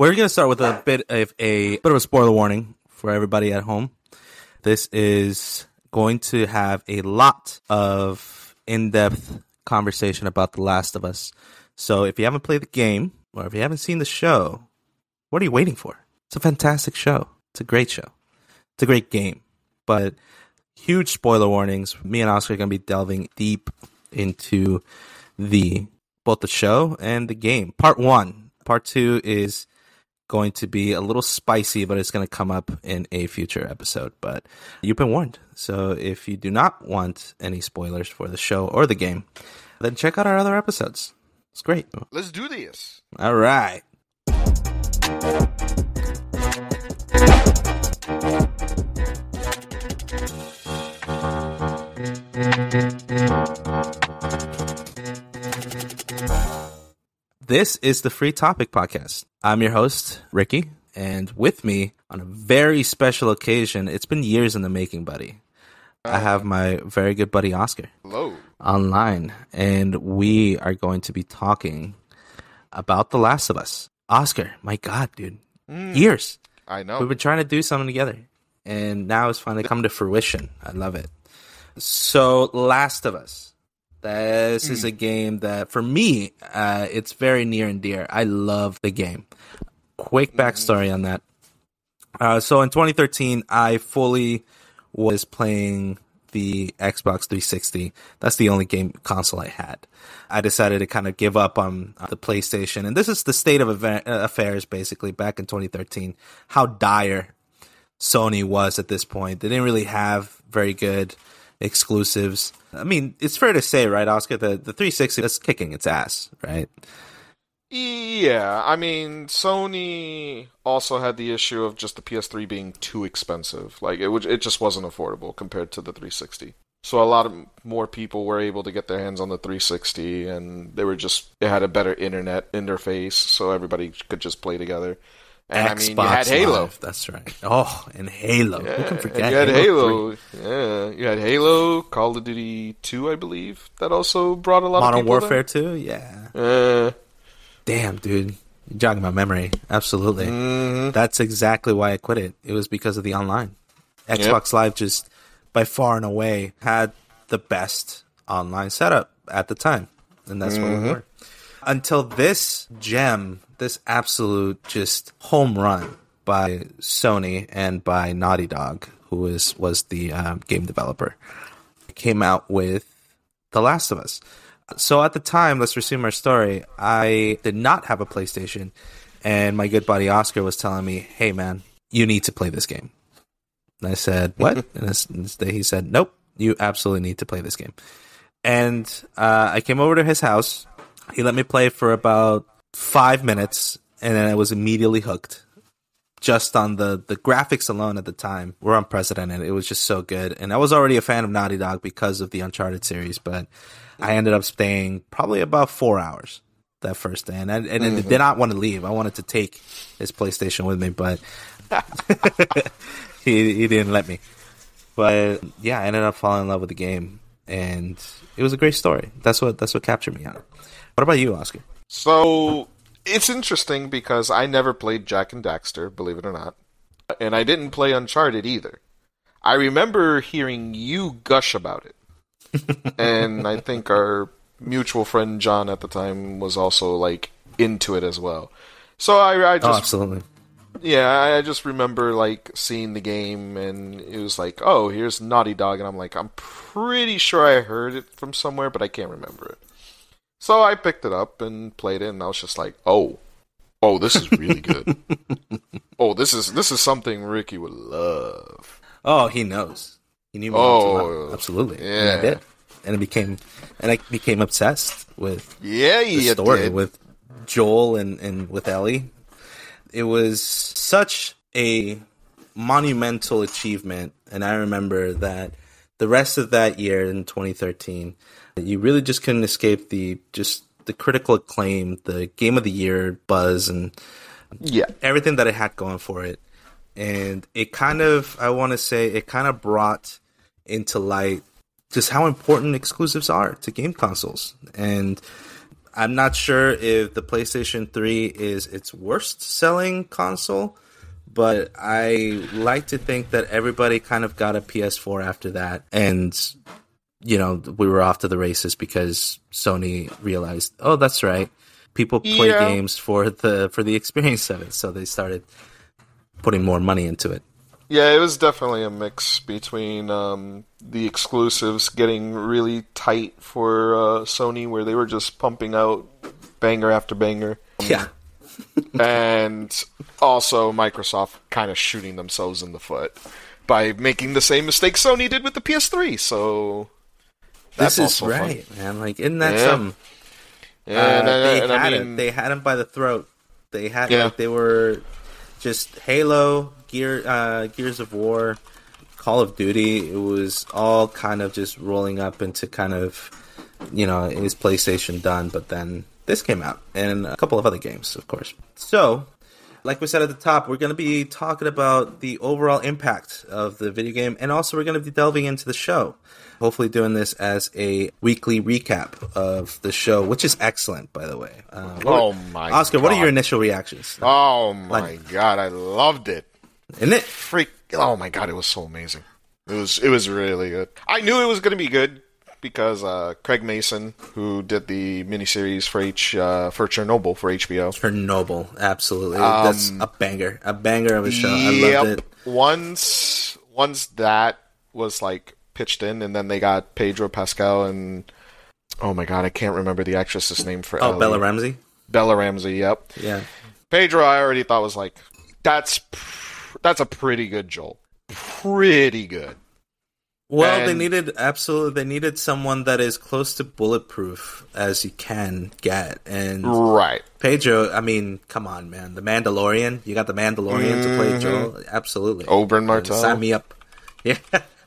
We're going to start with a bit of a bit of a spoiler warning for everybody at home. This is going to have a lot of in-depth conversation about The Last of Us. So if you haven't played the game or if you haven't seen the show, what are you waiting for? It's a fantastic show. It's a great show. It's a great game. But huge spoiler warnings. Me and Oscar are going to be delving deep into the both the show and the game. Part 1. Part 2 is going to be a little spicy, but it's going to come up in a future episode. But you've been warned. So if you do not want any spoilers for the show or the game, then check out our other episodes. It's great. Let's do this. All right. This is the Free Topic Podcast. I'm your host, Ricky, and with me on a very special occasion, it's been years in the making, buddy. I have my very good buddy Oscar Hello. online, and we are going to be talking about The Last of Us. Oscar, my God, dude, hmm. years. I know. We've been trying to do something together, and now it's finally come to fruition. I love it. So, Last of Us. This is a game that, for me, uh, it's very near and dear. I love the game. Quick backstory on that. Uh, so, in 2013, I fully was playing the Xbox 360. That's the only game console I had. I decided to kind of give up on uh, the PlayStation, and this is the state of uh, affairs basically back in 2013. How dire Sony was at this point. They didn't really have very good exclusives. I mean, it's fair to say, right, Oscar, the the 360 is kicking its ass, right? Yeah, I mean, Sony also had the issue of just the PS3 being too expensive. Like it it just wasn't affordable compared to the 360. So a lot of more people were able to get their hands on the 360, and they were just it had a better internet interface, so everybody could just play together. And I mean, you had Halo. Live, that's right. Oh, and Halo. Who can Yeah, forget you had Halo? Halo. Yeah, you had Halo, Call of Duty 2, I believe. That also brought a lot Modern of people. Warfare 2? Yeah. Uh, Damn, dude. You're jogging my memory. Absolutely. mhm. That's exactly why I quit it. It was because of the online. Xbox Live just by far and away had the best online setup at the time. And that's what we were. Until this gem, this absolute just home run by Sony and by Naughty Dog, who is was the um, game developer, came out with The Last of Us. So at the time, let's resume our story. I did not have a PlayStation, and my good buddy Oscar was telling me, "Hey, man, you need to play this game." And I said, "What?" and this, this day he said, "Nope, you absolutely need to play this game." And uh, I came over to his house. He let me play for about five minutes, and then I was immediately hooked. Just on the the graphics alone at the time were unprecedented. It was just so good, and I was already a fan of Naughty Dog because of the Uncharted series. But I ended up staying probably about four hours that first day, and I, and I did not want to leave. I wanted to take his PlayStation with me, but he he didn't let me. But yeah, I ended up falling in love with the game, and it was a great story. That's what that's what captured me on it. What about you, Oscar? So it's interesting because I never played Jak and Daxter, believe it or not, and I didn't play Uncharted either. I remember hearing you gush about it, and I think our mutual friend John at the time was also like into it as well. So I, I Oh, just absolutely. yeah, I just remember like seeing the game, and it was like, oh, here's Naughty Dog, and I'm like, I'm pretty sure I heard it from somewhere, but I can't remember it. So I picked it up and played it, and I was just like, oh, oh, this is really good. oh, this is this is something Ricky would love. Oh, he knows. He knew me Oh, absolutely. And I yeah. did, and it became, and I became obsessed with Yeah, the story did. with Joel and, and with Ellie. It was such a monumental achievement, and I remember that the rest of that year in 2013, you really just couldn't escape the just the critical acclaim, the game of the year buzz, and yeah, everything that it had going for it. And it kind of, I want to say, it kind of brought into light just how important exclusives are to game consoles. And I'm not sure if the PlayStation 3 is its worst selling console, but I like to think that everybody kind of got a PS4 after that. And, you know, we were off to the races because Sony realized, oh, that's right. People play Yeah. games for the for the experience of it, so they started putting more money into it. Yeah, it was definitely a mix between um, the exclusives getting really tight for uh, Sony, where they were just pumping out banger after banger, Yeah. and also Microsoft kind of shooting themselves in the foot by making the same mistake Sony did with the PS3. So that's This is also fun. right, man. Like, isn't that Yeah. something? Yeah, Uh, and, I- they and had I mean, it. They had him by the throat. They had Yeah. like they were just Halo, Gear, uh, Gears of War, Call of Duty. It was all kind of just rolling up into kind of you know is PlayStation done? But then this came out and a couple of other games, of course. So. Like we said at the top, we're going to be talking about the overall impact of the video game, and also we're going to be delving into the show. Hopefully, doing this as a weekly recap of the show, which is excellent, by the way. Uh, Oh my Oscar, what are your initial reactions? oh my like- god, I loved it. Isn't it? freak oh my god it was so amazing it was it was really good i knew it was going to be good because uh, craig mazin who did the miniseries for h uh, for chernobyl for hbo Chernobyl, absolutely. That's a banger, a banger of a show. I loved it. once once that was like pitched in and then they got pedro pascal and oh my god i can't remember the actress's name for Oh, Ellie. Bella Ramsey. bella ramsey yep Yeah, Pedro, I already thought was like that's pr- that's a pretty good Joel, pretty good. Well, they needed absolutely. They needed someone that is close to bulletproof as you can get, and Right. Pedro. I mean, come on, man. The Mandalorian. You got the Mandalorian to play mm-hmm. Joel. Absolutely. Oberyn Martell. Sign me up. Yeah,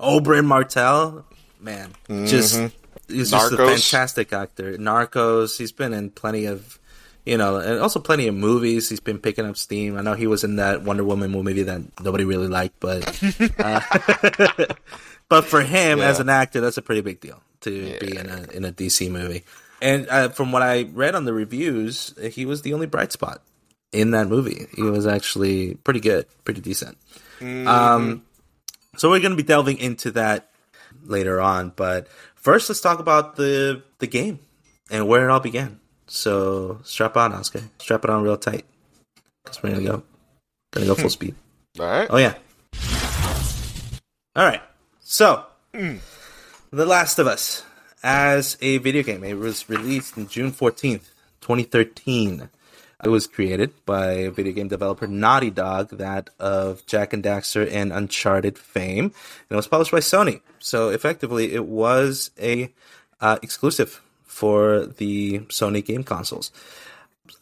Oberyn Martell. Man, just he's just a fantastic actor. Narcos. He's been in plenty of, you know, and also plenty of movies. He's been picking up steam. I know he was in that Wonder Woman movie that nobody really liked, but, uh, but for him as an actor, that's a pretty big deal to be in a in a DC movie. And uh, from what I read on the reviews, he was the only bright spot in that movie. He was actually pretty good, pretty decent. Um, so we're going to be delving into that later on, but first let's talk about the the game and where it all began. So strap on, Oscar. Strap it on real tight because we're gonna go, gonna go full hmm. speed. All right. Oh yeah. All right. So, hmm. The Last of Us as a video game. It was released on June 14th, 2013. It was created by video game developer Naughty Dog, that of Jak and Daxter and Uncharted fame, and it was published by Sony. So effectively, it was a uh, exclusive for the Sony game consoles.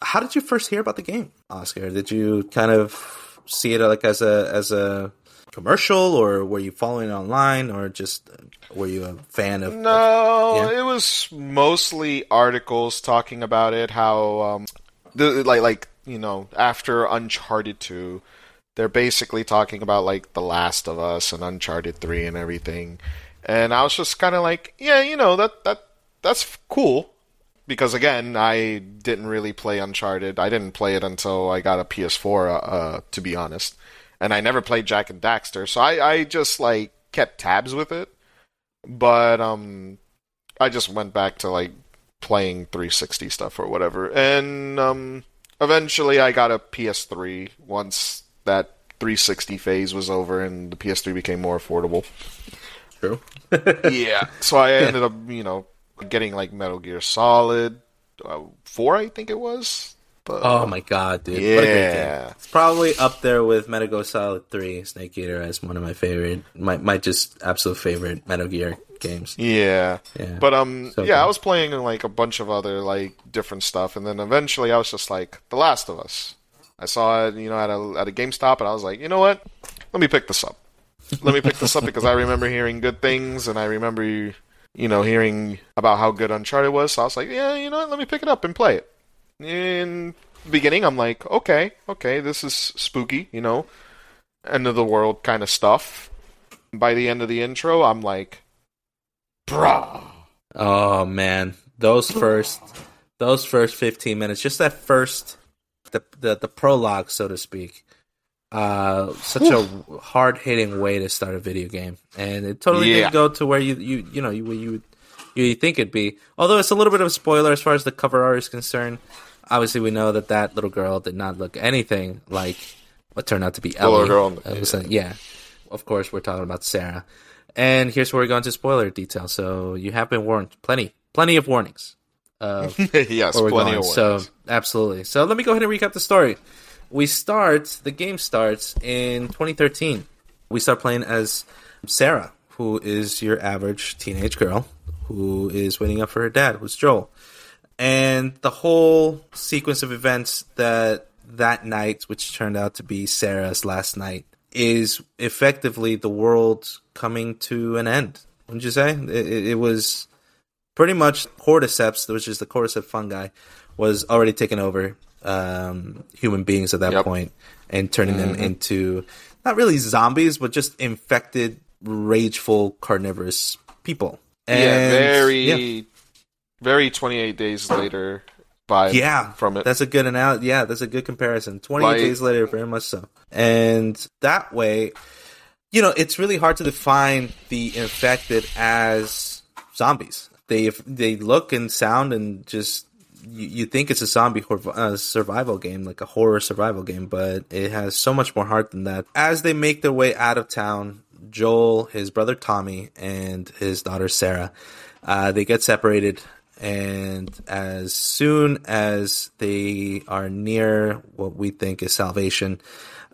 How did you first hear about the game, Oscar? Did you kind of see it like as a as a commercial, or were you following it online, or just uh, were you a fan of? No, Yeah. it was mostly articles talking about it. How um, the like like you know after Uncharted two, they're basically talking about like The Last of Us and Uncharted three and everything. And I was just kind of like, yeah, you know that that that's cool. Because again, I didn't really play Uncharted. I didn't play it until I got a PS4, uh, to be honest. And I never played Jak and Daxter, so I, I just like kept tabs with it but um I just went back to like playing 360 stuff or whatever. And um eventually I got a PS3 once that 360 phase was over and the PS3 became more affordable. True. yeah. So I ended up, you know, getting like Metal Gear Solid uh, 4 I think it was. But, Oh my god, dude! What a great game. Yeah. It's probably up there with Metal Gear Solid Three, Snake Eater, as one of my favorite, my my just absolute favorite Metal Gear games. Yeah. Yeah. But um So yeah, cool. I was playing like a bunch of other like different stuff and then eventually I was just like The Last of Us. I saw it, you know, at a at a GameStop and I was like, "You know what? Let me pick this up." Let me pick this up because I remember hearing good things and I remember you know hearing about how good Uncharted was. So I was like, "Yeah, you know what? Let me pick it up and play it." In the beginning, I'm like, "Okay, okay, this is spooky, you know, end of the world kind of stuff." By the end of the intro, I'm like, "Bruh." Oh man, those first those first 15 minutes, just that first, the the, the prologue, so to speak, uh, such a hard hitting way to start a video game, and it totally Yeah. didn't go to where you you you know you you you think it'd be. Although it's a little bit of a spoiler as far as the cover art is concerned. Obviously, we know that that little girl did not look anything like what turned out to be Ellie. girl in the- It was a- yeah, of course, we're talking about Sarah. And here's where we're going to spoiler detail. So you have been warned, plenty, plenty of warnings. Of yes, plenty going. of So absolutely. So let me go ahead and recap the story. We start. The game starts in 2013. We start playing as Sarah, who is your average teenage girl who is waiting up for her dad, who's Joel. And the whole sequence of events that that night, which turned out to be Sarah's last night, is effectively the world coming to an end. Wouldn't you say? It, it, was pretty much cordyceps, which is the cordyceps fungi, was already taking over um, human beings at that Yep. point and turning them into not really zombies, but just infected, rageful, carnivorous people. yeah, very, yeah. very 28 days later vibe Yeah, from it. That's a good analogy. Yeah, that's a good comparison. Twenty Like- days later, very much so. And that way, you know, it's really hard to define the infected as zombies. They they look and sound and just you, you think it's a zombie hor- uh, survival game, like a horror survival game, but it has so much more heart than that. As they make their way out of town, Joel, his brother Tommy, and his daughter Sarah, uh, they get separated. And as soon as they are near what we think is salvation,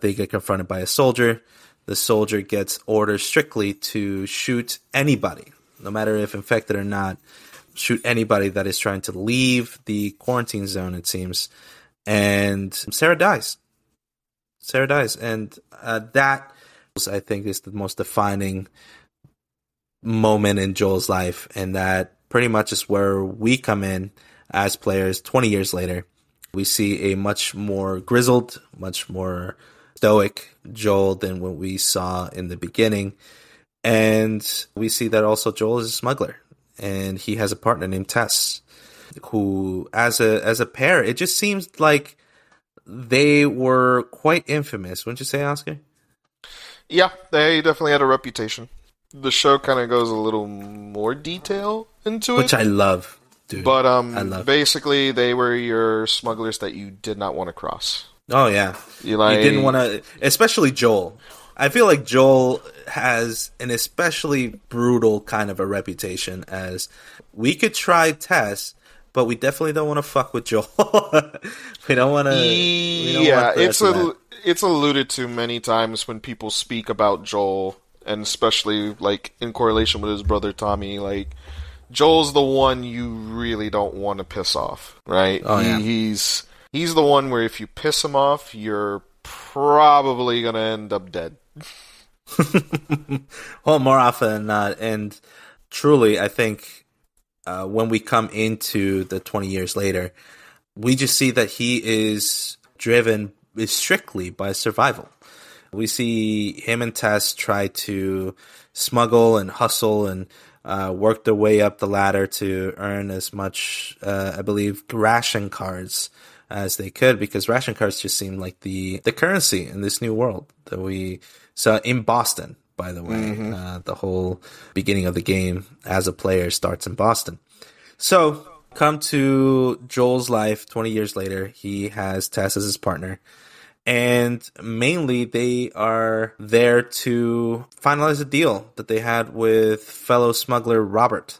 they get confronted by a soldier. The soldier gets orders strictly to shoot anybody, no matter if infected or not, shoot anybody that is trying to leave the quarantine zone, it seems. And Sarah dies. Sarah dies. And uh, that, I think, is the most defining moment in Joel's life. And that pretty much is where we come in as players 20 years later. We see a much more grizzled, much more stoic Joel than what we saw in the beginning. And we see that also Joel is a smuggler and he has a partner named Tess who as a as a pair it just seems like they were quite infamous, wouldn't you say, Oscar? Yeah, they definitely had a reputation. The show kind of goes a little more detail into Which it, which I love, dude. but um, basically they were your smugglers that you did not want to cross. oh yeah. You like you didn't want to especially Joel. I feel like Joel has an especially brutal kind of a reputation as we could try Tess, but we definitely don't want to fuck with Joel. we don't want to Yeah, it's a, it's alluded to many times when people speak about Joel, and especially like in correlation with his brother Tommy. Like Joel's the one you really don't want to piss off, right? Oh, yeah. He, he's he's the one where if you piss him off, you're probably gonna end up dead. well, more often than not. And truly, I think uh, when we come into the 20 years later, we just see that he is driven strictly by survival. We see him and Tess try to smuggle and hustle and uh, work their way up the ladder to earn as much, uh, I believe, ration cards as they could because ration cards just seem like the, the currency in this new world that we saw in Boston, by the way. Uh, the whole beginning of the game as a player starts in Boston. So, come to Joel's life 20 years later. He has Tess as his partner. And mainly, they are there to finalize a deal that they had with fellow smuggler Robert.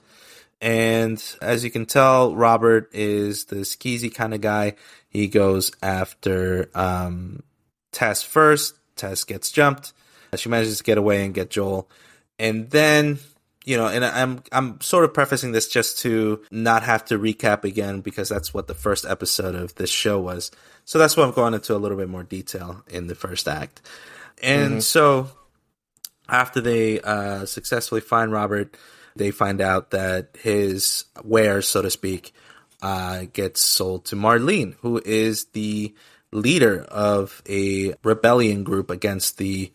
And as you can tell, Robert is the skeezy kind of guy. He goes after um, Tess first. Tess gets jumped. She manages to get away and get Joel. And then, you know, and I'm I'm sort of prefacing this just to not have to recap again because that's what the first episode of this show was. So that's why I'm going into a little bit more detail in the first act. And so after they uh, successfully find Robert, they find out that his wares, so to speak, uh, gets sold to Marlene, who is the leader of a rebellion group against the,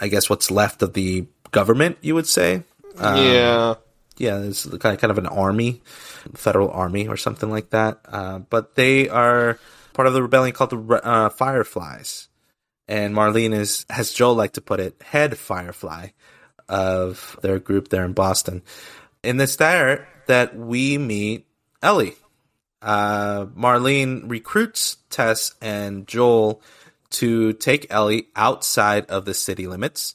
I guess, what's left of the government, you would say. Um, yeah, yeah, it's kind of, an army, federal army or something like that. Uh, but they are part of the rebellion called the uh, Fireflies, and Marlene is, as Joel like to put it, head Firefly of their group there in Boston. And it's there that we meet Ellie. Uh, Marlene recruits Tess and Joel to take Ellie outside of the city limits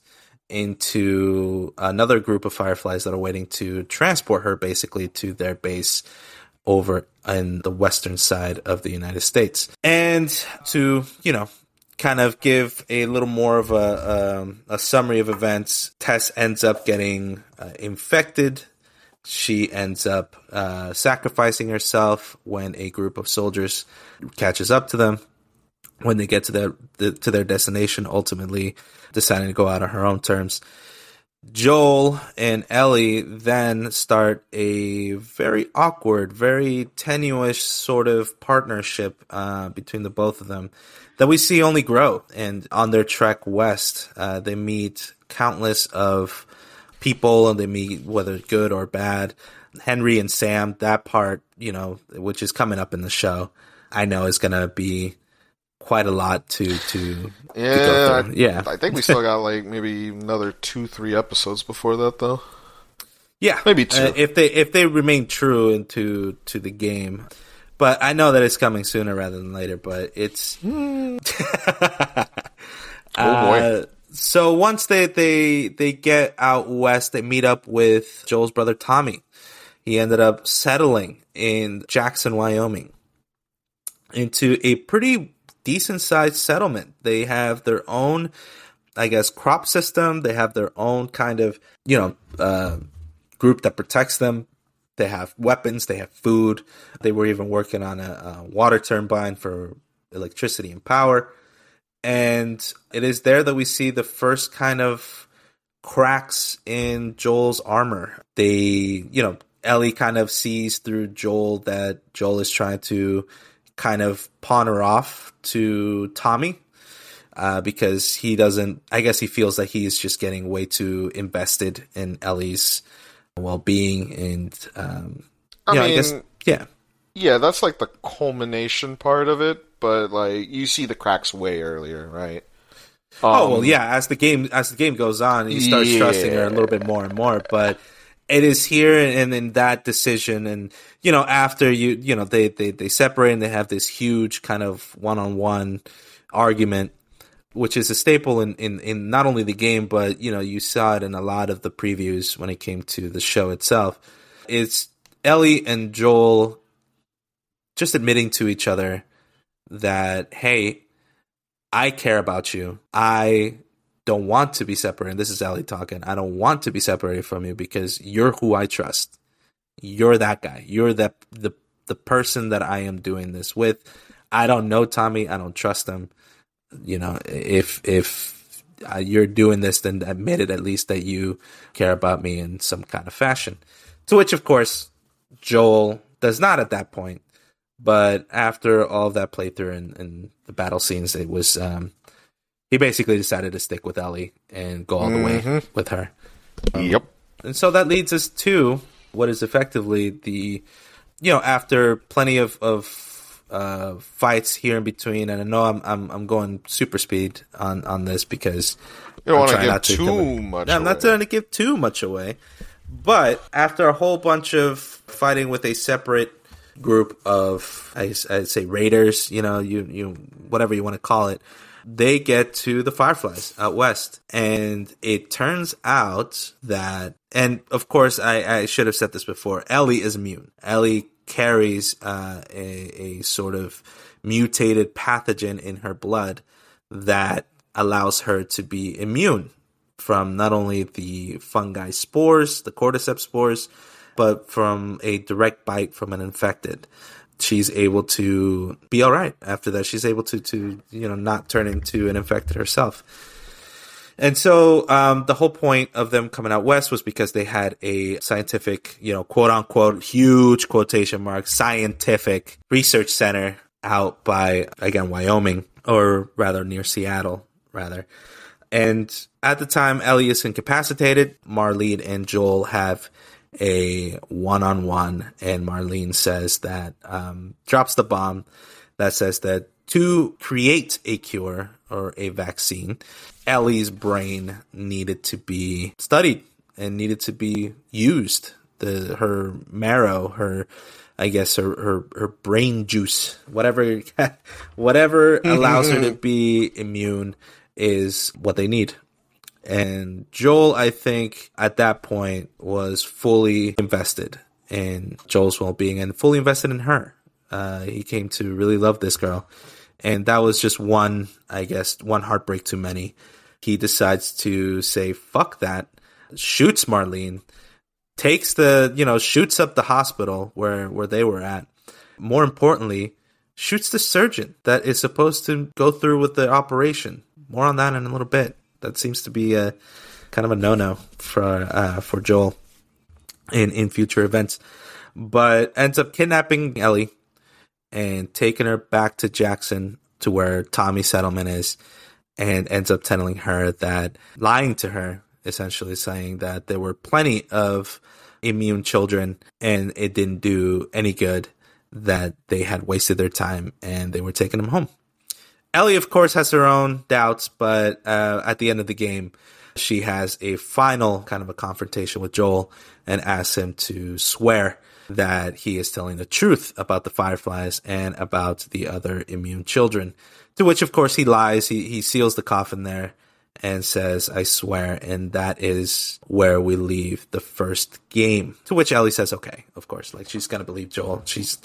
into another group of fireflies that are waiting to transport her basically to their base over in the western side of the United States. And to, you know, kind of give a little more of a, um, a summary of events, Tess ends up getting uh, infected. She ends up uh, sacrificing herself when a group of soldiers catches up to them when they get to their the, to their destination, ultimately deciding to go out on her own terms. Joel and Ellie then start a very awkward, very tenuous sort of partnership uh, between the both of them that we see only grow. And on their trek west, uh, they meet countless of people, and they meet whether good or bad. Henry and Sam, that part, you know, which is coming up in the show, I know is going to be quite a lot to to yeah to I, yeah I think we still got like maybe another two three episodes before that though. Yeah, maybe two uh, if they if they remain true into to the game. But I know that it's coming sooner rather than later. But it's oh boy. Uh, so once they they they get out west, they meet up with Joel's brother Tommy. He ended up settling in Jackson, Wyoming, into a pretty decent sized settlement. They have their own, I guess, crop system. They have their own kind of, you know, uh, group that protects them. They have weapons. They have food. They were even working on a, a water turbine for electricity and power. And it is there that we see the first kind of cracks in Joel's armor. They, you know, Ellie kind of sees through Joel that Joel is trying to kind of pawn her off to Tommy uh, because he doesn't. I guess he feels that he's just getting way too invested in Ellie's well-being, and um, I yeah, mean, I guess yeah, yeah, that's like the culmination part of it. But like you see the cracks way earlier, right? oh Um, well, yeah. As the game as the game goes on, he starts trusting her a little bit more and more, but. It is here and in that decision, and you know, after you, you know, they they they separate and they have this huge kind of one on one argument which is a staple in, in, in not only the game, but you know, you saw it in a lot of the previews when it came to the show itself. It's Ellie and Joel just admitting to each other that, hey, I care about you. I don't want to be separated. This is Ellie talking. I don't want to be separated from you because you're who I trust. You're that guy. You're that the the person that I am doing this with. I don't know Tommy. I don't trust him you know, if if you're doing this, then admit it at least that you care about me in some kind of fashion. To which, of course, Joel does not at that point. But after all of that playthrough and, and the battle scenes, it was um, he basically decided to stick with Ellie and go all the way with her. Yep. And so that leads us to what is effectively the, you know, after plenty of, of uh, fights here in between, and I know I'm I'm, I'm going super speed on, on this because You don't I'm want to give not too much. No, I'm not trying to give too much away. But after a whole bunch of fighting with a separate group of, I, I'd say raiders, you know, you you whatever you want to call it, they get to the Fireflies out west, and it turns out that, and of course, I, I should have said this before. Ellie is immune. Ellie carries uh, a, a sort of mutated pathogen in her blood that allows her to be immune from not only the fungi spores, the cordyceps spores, but from a direct bite from an infected. She's able to be all right after that. She's able to, to you know, not turn into an infected herself. And so um, the whole point of them coming out west was because they had a scientific, you know, quote unquote, huge quotation mark, scientific research center out by, again, Wyoming, or rather near Seattle, rather. And at the time, Ellie is incapacitated. Marlene and Joel have a one on one, and Marlene says that um, drops the bomb that says that to create a cure or a vaccine, Ellie's brain needed to be studied and needed to be used. The her marrow, her I guess her her, her brain juice, whatever whatever allows her to be immune is what they need. And Joel, I think at that point was fully invested in Joel's well-being and fully invested in her. Uh, he came to really love this girl, and that was just one, I guess, one heartbreak too many. He decides to say fuck that, shoots Marlene, takes the you know shoots up the hospital where where they were at. More importantly, shoots the surgeon that is supposed to go through with the operation. More on that in a little bit. That seems to be a kind of a no no for uh, for Joel in in future events. But ends up kidnapping Ellie and taking her back to Jackson to where Tommy Settlement is, and ends up telling her that lying to her essentially saying that there were plenty of immune children and it didn't do any good that they had wasted their time and they were taking them home. Ellie, of course, has her own doubts, but uh, at the end of the game, she has a final kind of a confrontation with Joel and asks him to swear that he is telling the truth about the Fireflies and about the other immune children. To which, of course, he lies. He, he seals the coffin there and says, I swear. And that is where we leave the first game. To which Ellie says, okay, of course. Like she's going to believe Joel. She's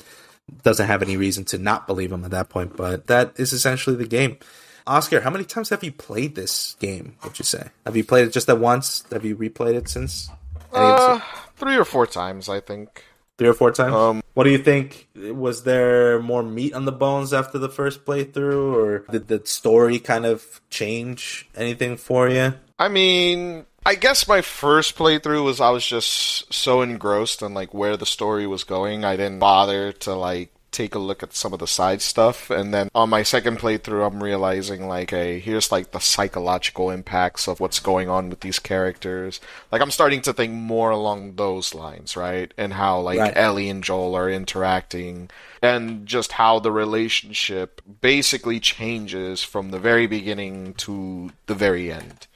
doesn't have any reason to not believe him at that point, but that is essentially the game. Oscar, how many times have you played this game? Would you say? Have you played it just that once? Have you replayed it since? Uh, three or four times, I think. Three or four times. Um, what do you think? Was there more meat on the bones after the first playthrough, or did the story kind of change anything for you? I mean, I guess my first playthrough was I was just so engrossed in like where the story was going, I didn't bother to like take a look at some of the side stuff. And then on my second playthrough, I'm realizing like, hey, here's like the psychological impacts of what's going on with these characters. Like I'm starting to think more along those lines, right? And how like right. Ellie and Joel are interacting and just how the relationship basically changes from the very beginning to the very end.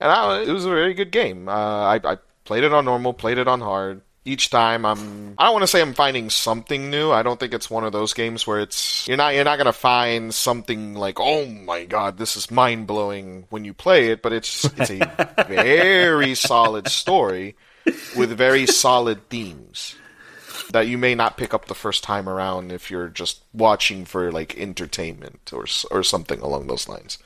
And I, it was a very good game. Uh, I, I played it on normal, played it on hard each time I'm I don't want to say I'm finding something new. I don't think it's one of those games where it's you're not you're not going to find something like oh my god, this is mind-blowing when you play it, but it's it's a very solid story with very solid themes that you may not pick up the first time around if you're just watching for like entertainment or or something along those lines.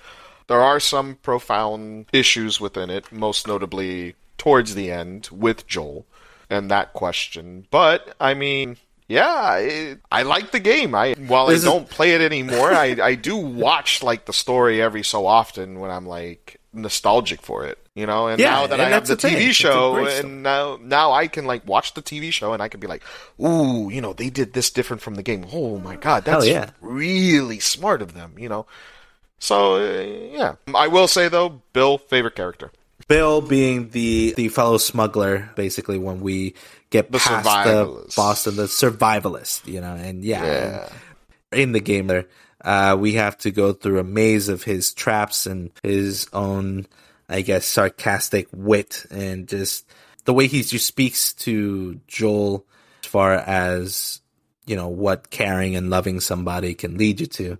There are some profound issues within it, most notably towards the end with Joel and that question. But I mean, yeah, I, I like the game. I while this I don't is... play it anymore, I I do watch like the story every so often when I'm like nostalgic for it, you know. And yeah, now that I have the TV thing. show, and now now I can like watch the TV show and I can be like, ooh, you know, they did this different from the game. Oh my god, that's yeah. really smart of them, you know. So uh, yeah, I will say though, Bill favorite character. Bill being the the fellow smuggler, basically when we get the past the Boston, the survivalist, you know, and yeah, yeah. And in the game there, uh, we have to go through a maze of his traps and his own, I guess, sarcastic wit and just the way he just speaks to Joel as far as you know what caring and loving somebody can lead you to,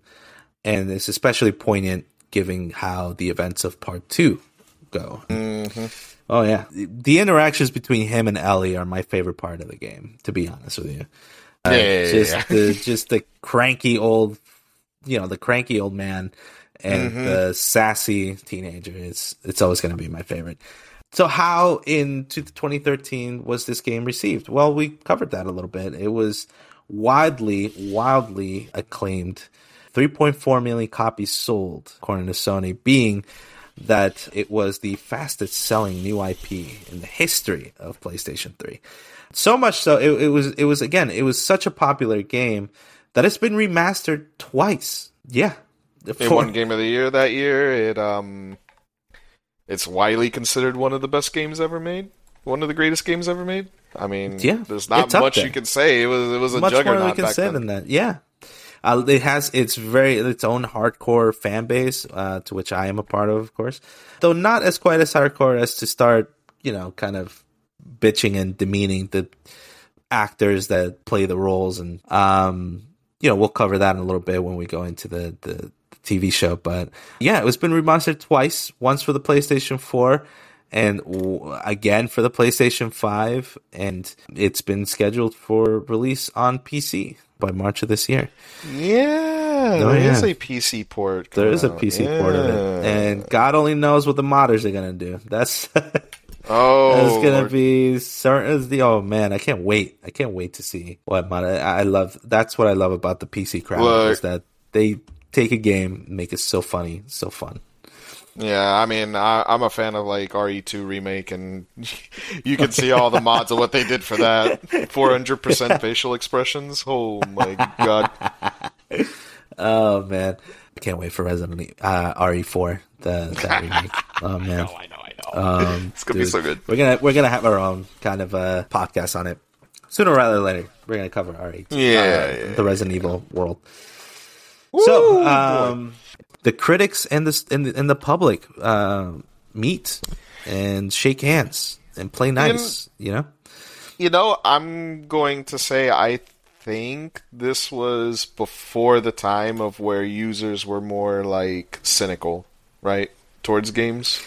and it's especially poignant given how the events of part two go. Mm-hmm. Oh yeah, the interactions between him and Ellie are my favorite part of the game. To be honest with you, uh, yeah, just yeah. the just the cranky old, you know, the cranky old man and mm-hmm. the sassy teenager. It's it's always going to be my favorite. So, how in 2013 was this game received? Well, we covered that a little bit. It was widely, wildly acclaimed. 3.4 million copies sold, according to Sony, being that it was the fastest selling new IP in the history of PlayStation 3. So much so it, it, was it was again it was such a popular game that it's been remastered twice. Yeah. It won Game of the Year that year. It um it's widely considered one of the best games ever made. One of the greatest games ever made. I mean, Yeah, there's not much there. you can say. It was it was a much more juggernaut we can say then. than that. Yeah, uh, it has its very its own hardcore fan base, uh, to which I am a part of, of course, though not as quite as hardcore as to start, you know, kind of bitching and demeaning the actors that play the roles, and um, you know, we'll cover that in a little bit when we go into the the TV show. But yeah, it was been remastered twice. Once for the PlayStation Four, and w- again for the PlayStation Five, and it's been scheduled for release on PC by March of this year. Yeah, Oh, there is yeah. a PC port. There is a. PC port of it, and God only knows what the modders are gonna do. That's oh, It's gonna Lord. be certain as the oh man, I can't wait. I can't wait to see what mod. I, I love. That's what I love about the PC crowd Look. is that they take a game, make it so funny, so fun. Yeah, I mean, I, I'm a fan of like RE2 remake, and you can see all the mods of what they did for that. 400% facial expressions. Oh my god! Oh man, I can't wait for Resident E- uh, RE4 the that remake. Oh man, I know, I know. um, it's gonna be so good. We're gonna we're gonna have our own kind of uh, podcast on it sooner rather than later. We're gonna cover RE, Yeah, uh, yeah, the Resident Evil world. Woo, So, um, the critics and the and the, and the public uh, meet and shake hands and play nice. You know, You know, I'm going to say I think this was before the time of where users were more like cynical, right, towards games.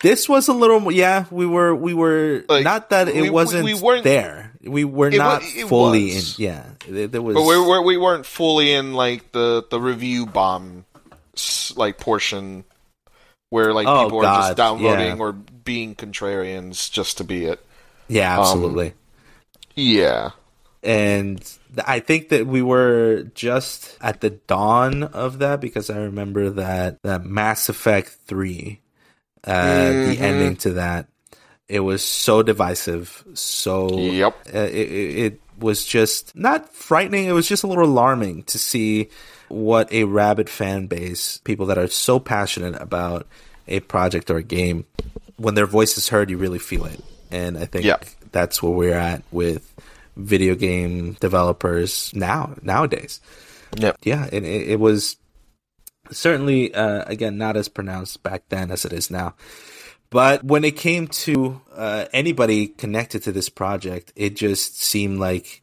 this was a little. Yeah, we were we were Like, not that it we- wasn't we weren't- there. We were not fully was. in. Yeah, there, was. But we, we, we weren't fully in like the the review bomb like portion where like Oh, people are just downloading yeah. or being contrarians just to be it. yeah, um, absolutely. Yeah. and I think that we were just at the dawn of that because I remember that that Mass Effect three, uh, the Mhm. ending to that, it was so divisive, so Yep. uh, it, it was just not frightening. It was just a little alarming to see what a rabid fan base, people that are so passionate about a project or a game, when their voice is heard, you really feel it. And I think Yeah. that's where we're at with video game developers now nowadays. Yep. Yeah, and it, it was certainly uh, again not as pronounced back then as it is now. But when it came to uh, anybody connected to this project, it just seemed like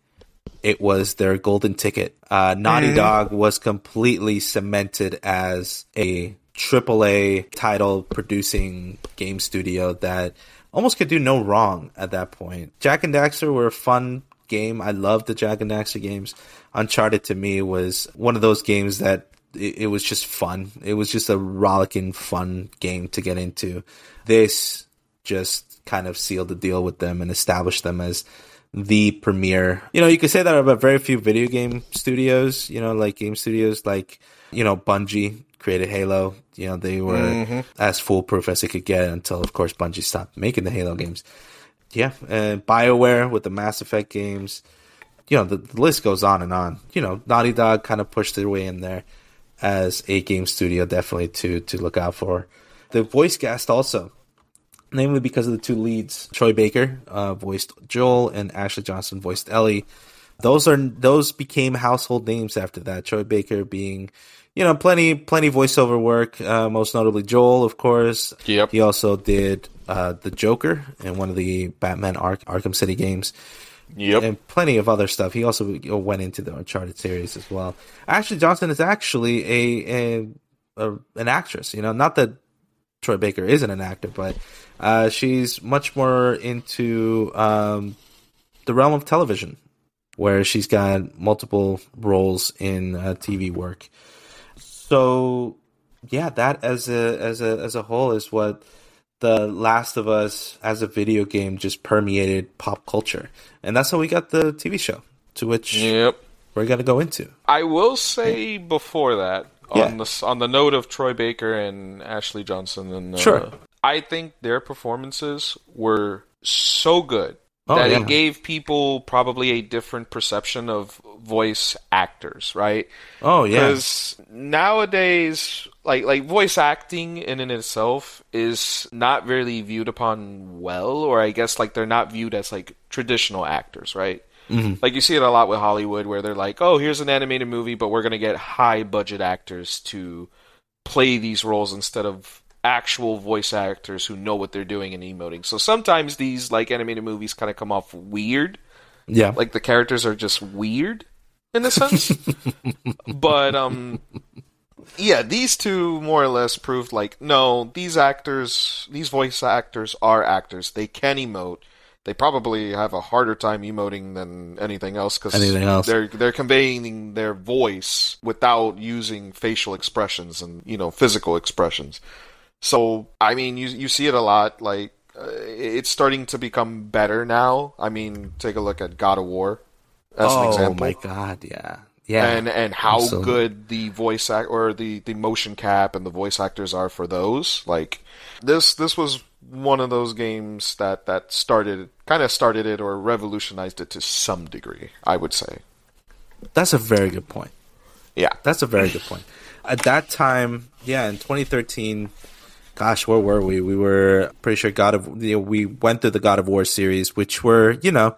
it was their golden ticket. Uh, Naughty Dog was completely cemented as a AAA title producing game studio that almost could do no wrong at that point. Jak and Daxter were a fun game. I loved the Jak and Daxter games. Uncharted to me was one of those games that it, it was just fun. It was just a rollicking, fun game to get into. This just kind of sealed the deal with them and established them as the premier. You know, you could say that about very few video game studios, you know, like game studios like, you know, Bungie created Halo. You know, they were mm-hmm. as foolproof as it could get until, of course, Bungie stopped making the Halo games. Yeah, and BioWare with the Mass Effect games. You know, the, the list goes on and on. You know, Naughty Dog kind of pushed their way in there as a game studio, definitely to to look out for. The voice cast also, namely because of the two leads, Troy Baker uh, voiced Joel and Ashley Johnson voiced Ellie. Those are those became household names after that. Troy Baker being, you know, plenty plenty voiceover work. Uh, most notably Joel, of course. Yep. He also did uh, the Joker in one of the Batman Ark- Arkham City games Yep. and plenty of other stuff. He also went into the Uncharted series as well. Ashley Johnson is actually a, a, a an actress. You know, not that Troy Baker isn't an actor, but uh, she's much more into um, the realm of television, where she's got multiple roles in uh, TV work. So, yeah, that as a as a as a whole is what the Last of Us as a video game just permeated pop culture, and that's how we got the TV show, to which Yep. we're gonna go into. I will say before that, Yeah. on the on the note of Troy Baker and Ashley Johnson, and uh, Sure. I think their performances were so good Oh, that yeah. it gave people probably a different perception of voice actors, right? Oh yeah, Because nowadays, like like voice acting in and itself is not really viewed upon well, or I guess like they're not viewed as like traditional actors, right? Mm-hmm. Like you see it a lot with Hollywood, where they're like, "Oh, here's an animated movie, but we're gonna get high budget actors to play these roles instead of actual voice actors who know what they're doing and emoting." So sometimes these like animated movies kind of come off weird. Yeah, like the characters are just weird in a sense. but um, yeah, these two more or less proved like no, these actors, these voice actors are actors. They can emote they probably have a harder time emoting than anything else because they're they're conveying their voice without using facial expressions and you know physical expressions. So I mean, you you see it a lot. Like uh, it's starting to become better now. I mean, take a look at God of War as oh, an example. Oh my god, yeah. Yeah, and and how absolutely. good the voice act or the the motion cap and the voice actors are for those. Like this this was one of those games that that started kind of started it or revolutionized it to some degree. I would say. That's a very good point. Yeah, that's a very good point. At that time, yeah, in 2013, gosh, where were we? We were pretty sure God of you know, we went through the God of War series, which were you know,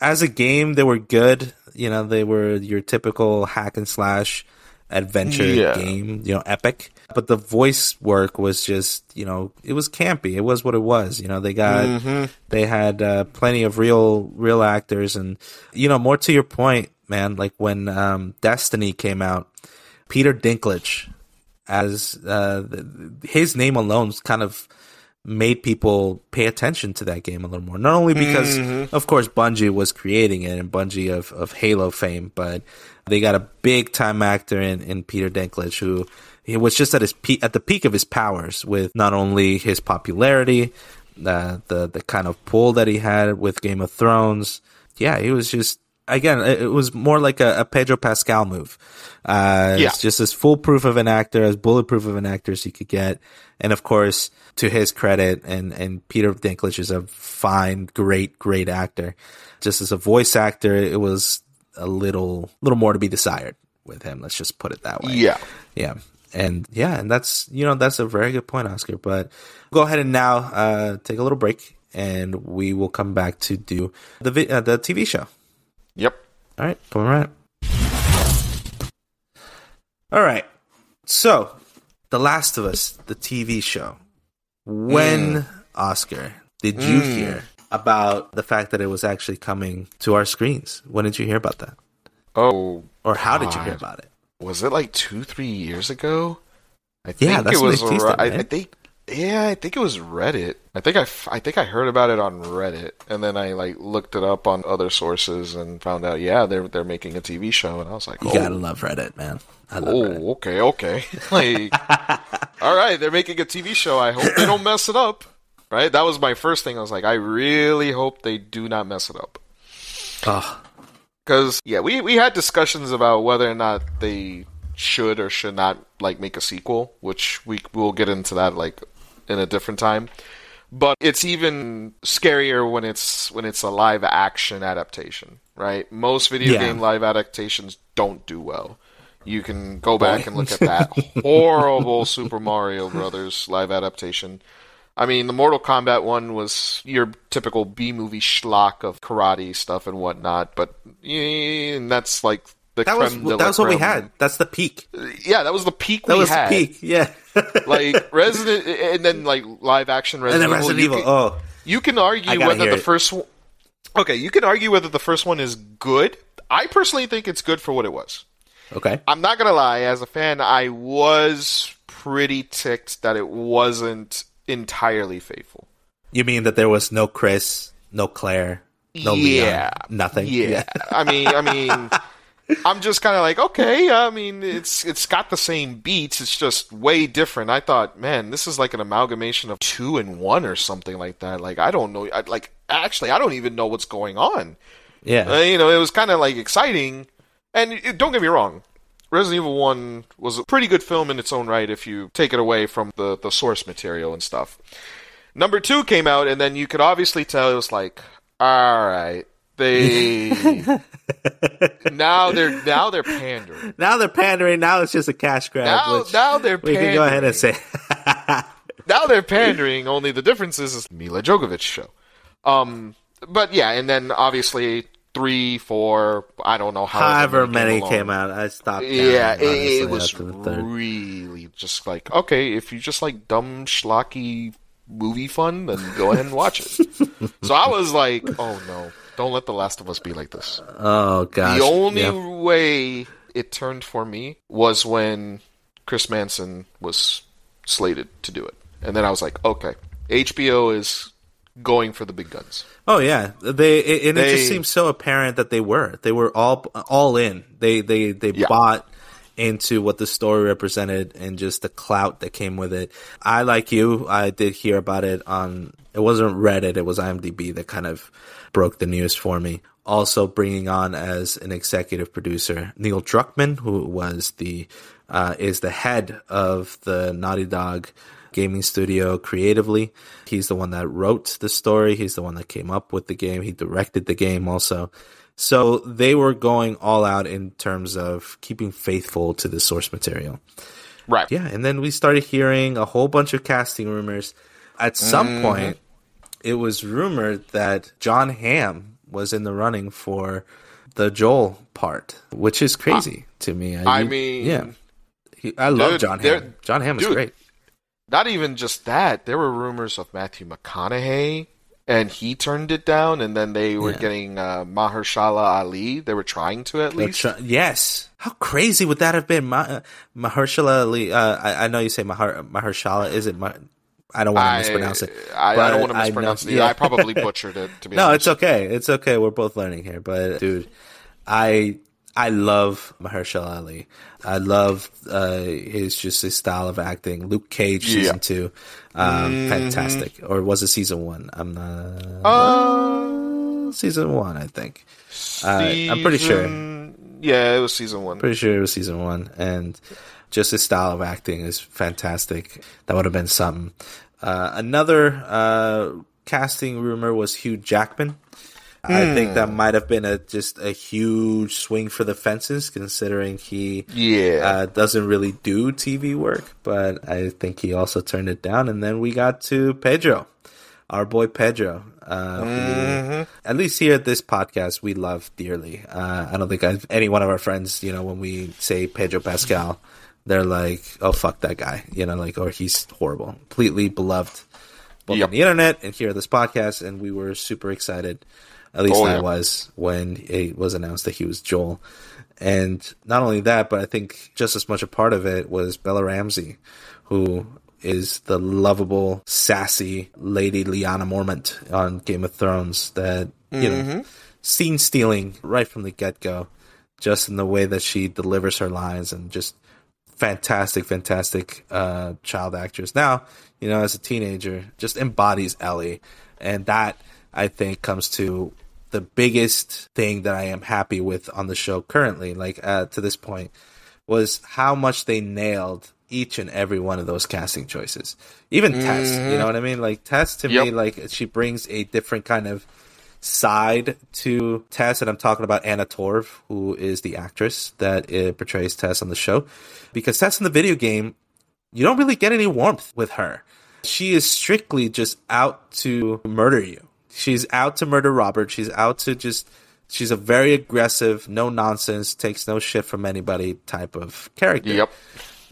as a game they were good. You know, they were your typical hack and slash adventure yeah. game, you know, epic. But the voice work was just, you know, it was campy. It was what it was. You know, they got, mm-hmm. they had uh, plenty of real, real actors, and you know, more to your point, man. Like when um, Destiny came out, Peter Dinklage, as uh, his name alone was kind of made people pay attention to that game a little more. Not only because, mm-hmm. of course, Bungie was creating it and Bungie of, of Halo fame, but they got a big time actor in, in Peter Dinklage who he was just at his pe- at the peak of his powers with not only his popularity, uh, the the kind of pull that he had with Game of Thrones. Yeah, he was just again, it was more like a, a Pedro Pascal move. Uh, yeah. It's just as foolproof of an actor, as bulletproof of an actor as he could get. And of course, to his credit, and, and Peter Dinklage is a fine, great, great actor. Just as a voice actor, it was a little, little more to be desired with him. Let's just put it that way. Yeah. Yeah. And yeah, and that's, you know, that's a very good point, Oscar. But go ahead and now, uh, take a little break and we will come back to do the, vi- uh, the TV show. Yep. All right. Coming right. All right. So, The Last of Us, the TV show. When, mm. Oscar, did mm. you hear about the fact that it was actually coming to our screens? When did you hear about that? Oh. Or how God. did you hear about it? Was it like two, three years ago? I think yeah, it was. It, I, I think yeah, I think it was Reddit. I think I, I think I heard about it on Reddit, and then I like looked it up on other sources and found out, yeah, they're they're making a TV show, and I was like, you gotta oh. love Reddit, man. oh, Reddit. okay, okay. Like, all right, they're making a TV show. I hope they don't mess it up. Right? That was my first thing. I was like, I really hope they do not mess it up. Oh. Because yeah, we we had discussions about whether or not they should or should not like make a sequel, which we will get into that like in a different time. But it's even scarier when it's when it's a live action adaptation, right? Most video yeah. game live adaptations don't do well. You can go back and look at that horrible Super Mario Brothers live adaptation. I mean, the Mortal Kombat one was your typical B movie schlock of karate stuff and whatnot, but and that's like the that was that was what we had. That's the peak. Yeah, that was the peak that we was had. The peak. Yeah, like Resident, and then like live action Resident, and then Resident Evil. Evil. Can, oh, you can argue whether the it. first. one... Okay, you can argue whether the first one is good. I personally think it's good for what it was. Okay, I'm not gonna lie. As a fan, I was pretty ticked that it wasn't entirely faithful. You mean that there was no Chris, no Claire, no yeah, Leon, nothing? Yeah. yeah. I mean, I mean. I'm just kind of like, okay. I mean, it's it's got the same beats. It's just way different. I thought, man, this is like an amalgamation of two and one or something like that. Like, I don't know. I, like, actually, I don't even know what's going on. Yeah. Uh, you know, it was kind of like exciting. And it, don't get me wrong, Resident Evil One was a pretty good film in its own right if you take it away from the the source material and stuff. Number two came out, and then you could obviously tell it was like, all right, they now they're now they're pandering. Now they're pandering. Now it's just a cash grab. Now, now they're we pandering. can go ahead and say. now they're pandering. Only the difference is Milla Jovovich show. Um, but yeah, and then obviously three, four, I don't know how however many came, came out. I stopped. yeah, it, it was really just like okay, if you just like dumb schlocky movie fun, then go ahead and watch it. so I was like, oh no, don't let The Last of Us be like this. Oh gosh. The only yeah. way it turned for me was when Craig Mazin was slated to do it, and then I was like, okay, HBO is going for the big guns. Oh yeah, they it, and they, it just seems so apparent that they were. They were all all in. They they they yeah. bought into what the story represented and just the clout that came with it. I like you. I did hear about it on. It wasn't Reddit. It was IMDb that kind of broke the news for me. Also bringing on as an executive producer Neil Druckmann, who was the uh, is the head of the Naughty Dog gaming studio creatively. He's the one that wrote the story. He's the one that came up with the game. He directed the game also. So they were going all out in terms of keeping faithful to the source material. Right. Yeah. And then we started hearing a whole bunch of casting rumors. At some mm-hmm. point, it was rumored that John Hamm was in the running for the Joel part, which is crazy uh, to me. I, I mean, yeah. He, I love John Hamm. John Hamm is dude, great. Not even just that. There were rumors of Matthew McConaughey and he turned it down, and then they were yeah. getting uh, Mahershala Ali. They were trying to at least. Try- yes. How crazy would that have been? Ma- Mahershala Ali. Uh, I, I, know you say Maher- Mahershala. Is it? Ma- I don't want to mispronounce it. I, I don't want to mispronounce I it. Yeah. I probably butchered it. To be no, honest. it's okay. It's okay. We're both learning here. But dude, I I love Mahershala Ali. I love uh, his just his style of acting. Luke Cage season yeah. two, um, mm-hmm. fantastic. Or was it season one? I'm not. Uh, season one, I think. Uh, I'm pretty sure. Yeah, it was season one. Pretty sure it was season one, and just his style of acting is fantastic. That would have been something. Uh, another uh, casting rumor was Hugh Jackman. I think that hmm. might have been a just a huge swing for the fences, considering he yeah uh, doesn't really do TV work. But I think he also turned it down, and then we got to Pedro, our boy Pedro. Uh, mm-hmm. who, at least here at this podcast, we love dearly. Uh, I don't think I've, any one of our friends, you know, when we say Pedro Pascal, they're like, "Oh fuck that guy," you know, like, or he's horrible, completely beloved both yep. on the internet and here at this podcast, and we were super excited at least oh, I was when it was announced that he was Joel. And not only that, but I think just as much a part of it was Bella Ramsey, who is the lovable, sassy Lady Lyanna Mormont on Game of Thrones that, you mm-hmm. know, scene stealing right from the get go, just in the way that she delivers her lines and just fantastic, fantastic uh, child actress. Now, you know, as a teenager, just embodies Ellie. And that I think comes to the biggest thing that I am happy with on the show currently, like uh, to this point, was how much they nailed each and every one of those casting choices. Even mm-hmm. Tess, you know what I mean? Like Tess to yep. me, like she brings a different kind of side to Tess, and I'm talking about Anna Torv, who is the actress that uh, portrays Tess on the show. Because Tess in the video game, you don't really get any warmth with her. She is strictly just out to murder you she's out to murder Robert. She's out to just she's a very aggressive, no nonsense, takes no shit from anybody type of character. Yep.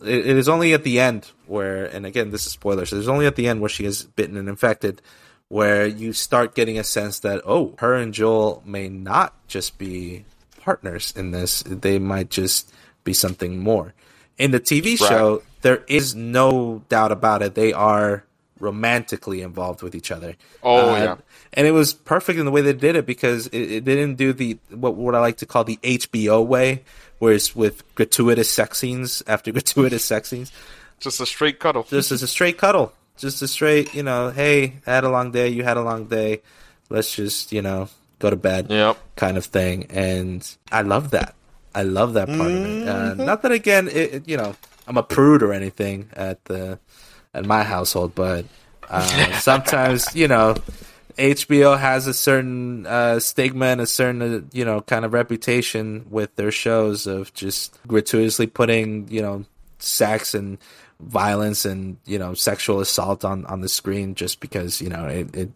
It, it is only at the end where, and again, this is spoiler. So there's only at the end where she is bitten and infected, where you start getting a sense that oh, her and Joel may not just be partners in this; they might just be something more. In the TV right. show, there is no doubt about it. They are romantically involved with each other. Oh uh, yeah, and it was perfect in the way they did it because it, it, didn't do the what what I like to call the HBO way, where it's with gratuitous sex scenes after gratuitous sex scenes. Just a straight cuddle. Just as a straight cuddle. Just a straight, you know, hey, I had a long day, you had a long day. Let's just, you know, go to bed. Yep. Kind of thing. And I love that. I love that part mm-hmm. of it. Uh, not that again, it, you know, I'm a prude or anything at the at my household, but uh, sometimes you know HBO has a certain uh, stigma and a certain uh, you know kind of reputation with their shows of just gratuitously putting you know sex and violence and you know sexual assault on on the screen just because you know it, it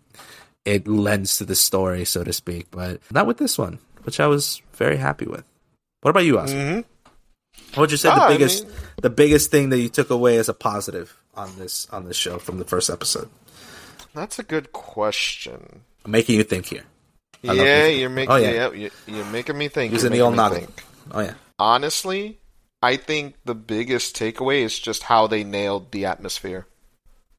it lends to the story, so to speak. But not with this one, which I was very happy with. What about you, Oscar? Mm-hmm. What would you say Ah, the biggest mean- the biggest thing that you took away as a positive on this on this show from the first episode? That's a good question. I'm making you think here. I Yeah, you're making Oh, oh, yeah. yeah. you're, making me think. Using the old think. Oh yeah. Honestly, I think the biggest takeaway is just how they nailed the atmosphere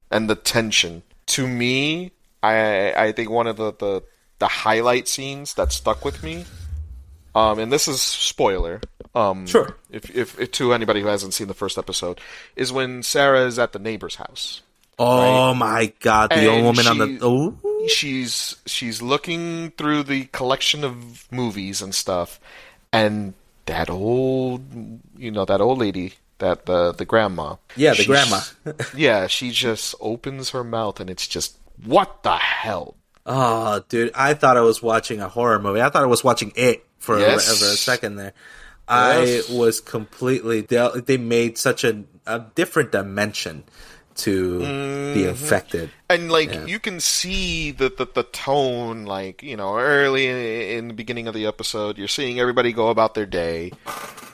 and the tension. To me, I I think one of the the, the highlight scenes that stuck with me, um, and this is spoiler. Um, Sure. If, if if to anybody who hasn't seen the first episode, is when Sarah is at the neighbor's house. Oh my god, the old And woman on the oh she's she's looking through the collection of movies and stuff and that old you know that old lady that the the grandma Yeah, the grandma. yeah she just opens her mouth and it's just what the hell Oh, dude, I thought I was watching a horror movie. I thought I was watching it for, Yes. a, for a second there. Yes. I was completely. They, they made such a, a different dimension to Mm-hmm. the affected. and like Yeah. you can see the, the the tone like you know early in, in the beginning of the episode you're seeing everybody go about their day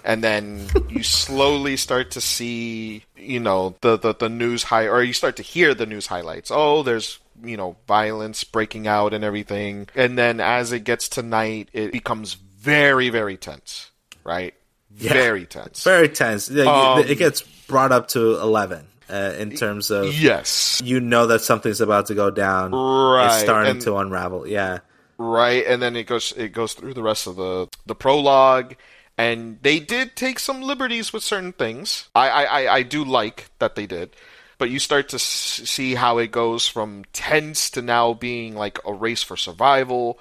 and then you slowly start to see you know the, the the news high or you start to hear the news highlights oh there's you know violence breaking out and everything and then as it gets to night it becomes very very tense right Yeah. very tense Very tense. Um, it gets brought up to eleven uh, in terms of yes you know that something's about to go down. Right, It's starting and- to unravel. Yeah. right and then it goes it goes through the rest of the the prologue and they did take some liberties with certain things i i i, I do like that they did but you start to s- see how it goes from tense to now being like a race for survival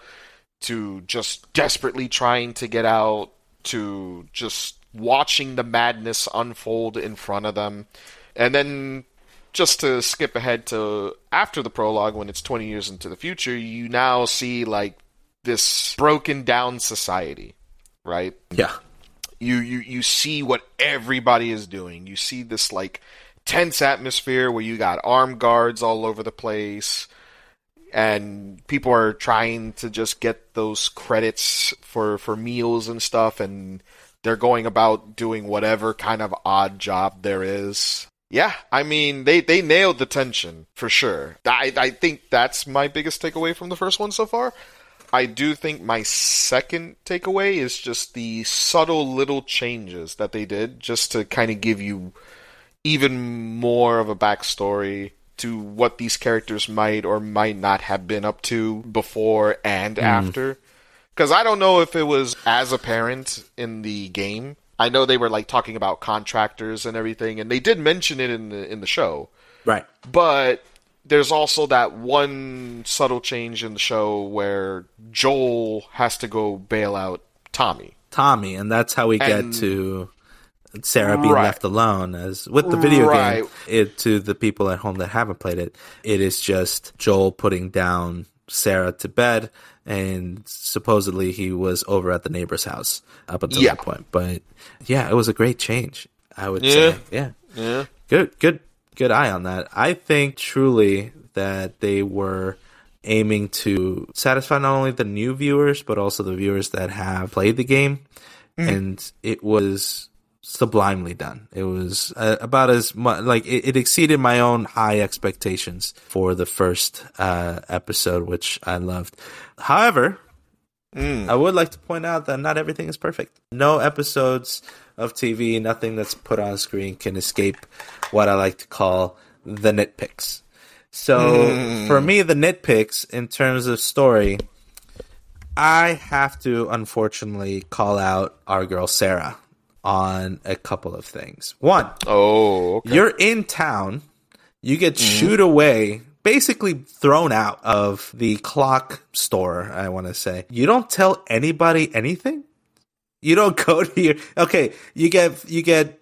to just desperately trying to get out to just watching the madness unfold in front of them. And then just to skip ahead to after the prologue when it's 20 years into the future you now see like this broken down society right? Yeah. you you you see what everybody is doing. You see this like tense atmosphere where you got armed guards all over the place and people are trying to just get those credits for for meals and stuff and they're going about doing whatever kind of odd job there is. Yeah i mean they they nailed the tension for sure. I i think that's my biggest takeaway from the first one so far. I do think my second takeaway is just the subtle little changes that they did just to kind of give you even more of a backstory to what these characters might or might not have been up to before and hmm. after. Because I don't know if it was as apparent in the game. I know they were like talking about contractors and everything, and they did mention it in the in the show. Right. But there's also that one subtle change in the show where Joel has to go bail out Tommy. Tommy, and that's how we get to Sarah being Right. left alone. As with the video Right. game, it to the people at home that haven't played it, it is just Joel putting down Sarah to bed, and supposedly he was over at the neighbor's house up until Yeah. that point. But yeah, it was a great change. I would Yeah. say, yeah, Yeah. good, good, good eye on that. I think truly that they were aiming to satisfy not only the new viewers but also the viewers that have played the game, mm-hmm. and it was sublimely done. It was uh, about as much like it, it exceeded my own high expectations for the first uh, episode, which I loved. However, I would like to point out that not everything is perfect. No episodes of TV, nothing that's put on screen can escape what I like to call the nitpicks. So for me, the nitpicks in terms of story, I have to unfortunately call out our girl Sarah on a couple of things. One, Oh, okay. you're in town, you get mm-hmm. shooed away, basically thrown out of the clock store, I want to say. You don't tell anybody anything? You don't go to your Okay, you get you get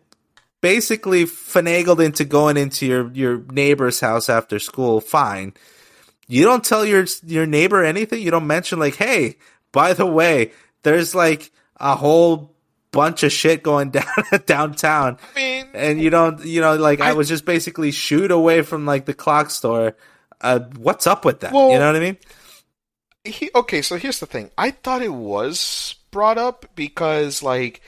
basically finagled into going into your your neighbor's house after school, fine. You don't tell your your neighbor anything. You don't mention like, "Hey, by the way, there's like a whole bunch of shit going down downtown." I mean, and you don't you know like I, I- was just basically shoot away from like the clock store uh what's up with that Well- you know what i mean he, okay, so here's the thing. I thought it was brought up because like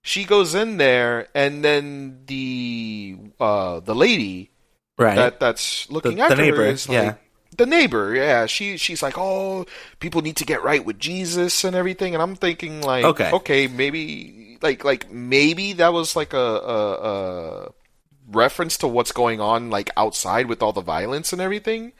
she goes in there and then the uh the lady Right. that that's looking The- after the neighbor, her is like yeah. the neighbor. Yeah, she she's like, "Oh, people need to get right with Jesus and everything." And I'm thinking like, Okay. okay, maybe like like maybe that was like a a, a reference to what's going on like outside with all the violence and everything.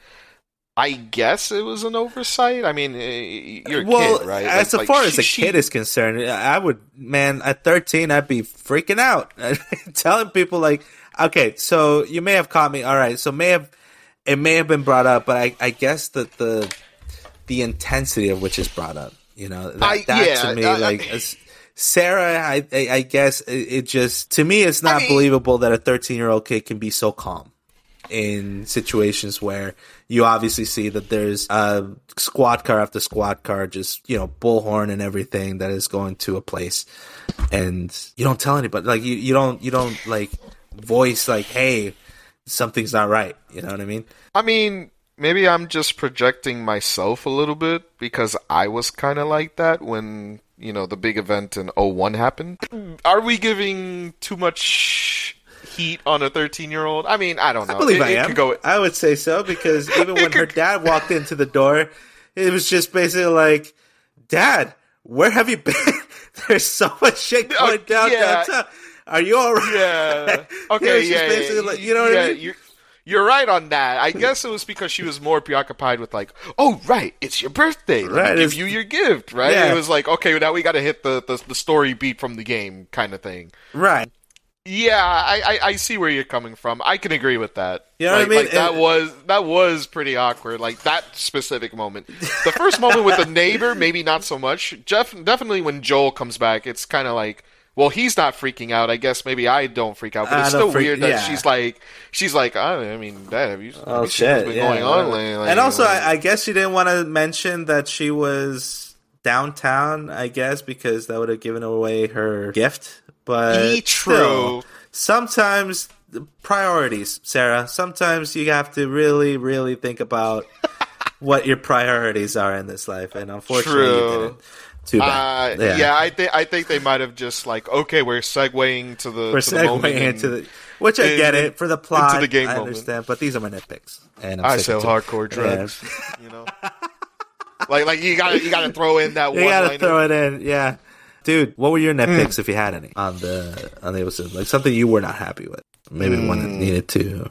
I guess it was an oversight. I mean, eh, you're a well, kid, right? as Like- far like, as she- a she- kid is concerned, I would, man, at 13, I'd be freaking out. Telling people, like, okay, so you may have caught me. All right, so may have, it may have been brought up, but I, I guess that the, the intensity of which is brought up, you know, that, I- that yeah, to me, I- like, as- Sarah, I, I, I guess it, it just, to me, it's not mean- believable that a 13 year old kid can be so calm in situations where you obviously see that there's a squad car after squad car, just you know, bullhorn and everything that is going to a place, and you don't tell anybody. Like you, you don't, you don't like voice like, hey, something's not right. You know what I mean? I mean, maybe I'm just projecting myself a little bit because I was kind of like that when, you know, the big event in 01 happened. Are we giving too much heat on a 13 year old? I mean, I don't know. I believe It- I it am. go. I would say so because even when her dad walked into the door, it was just basically like, "Dad, where have you been? There's so much shit going Uh, down yeah. downtown. Are you all right?" Yeah. It Okay, was just yeah. basically yeah, like- you know what yeah, I mean? You're, right on that. I guess it was because she was more preoccupied with like, oh right, it's your birthday. Let me Right, give you your gift, right? Yeah. It was like, okay, now we got to hit the, the the story beat from the game kind of thing. Right. Yeah, I, I, I see where you're coming from. I can agree with that. You know what I Like- mean? like, that And- was that was pretty awkward. Like that specific moment. The first moment with the neighbor, maybe not so much. Jeff, definitely when Joel comes back, it's kind of like, well, he's not freaking out. I guess maybe I don't freak out, but I it's still freak- weird that yeah. she's like, she's like, I, I mean, Dad, have you? Oh, have Oh you seen what's shit! been yeah, going on whatever. lately? Like, and also, like- I, I guess she didn't want to mention that she was downtown. I guess because that would have given away her gift. But Ye still, true. sometimes priorities, Sarah. Sometimes you have to really, really think about what your priorities are in this life, and unfortunately, you didn't. Too Uh, bad. yeah. I think I think they might have just like okay, we're segueing to the We're to the moment segueing and- into the, which I in- get it for the plot. Into the game I moment. understand, but these are my nitpicks, and I'm I sell hardcore drugs. You know, like like you got to you got to throw in that You one. gotta throw it in, yeah. Dude, what were your nitpicks if you had any on the on the episode? Like something you were not happy with, maybe one that needed to,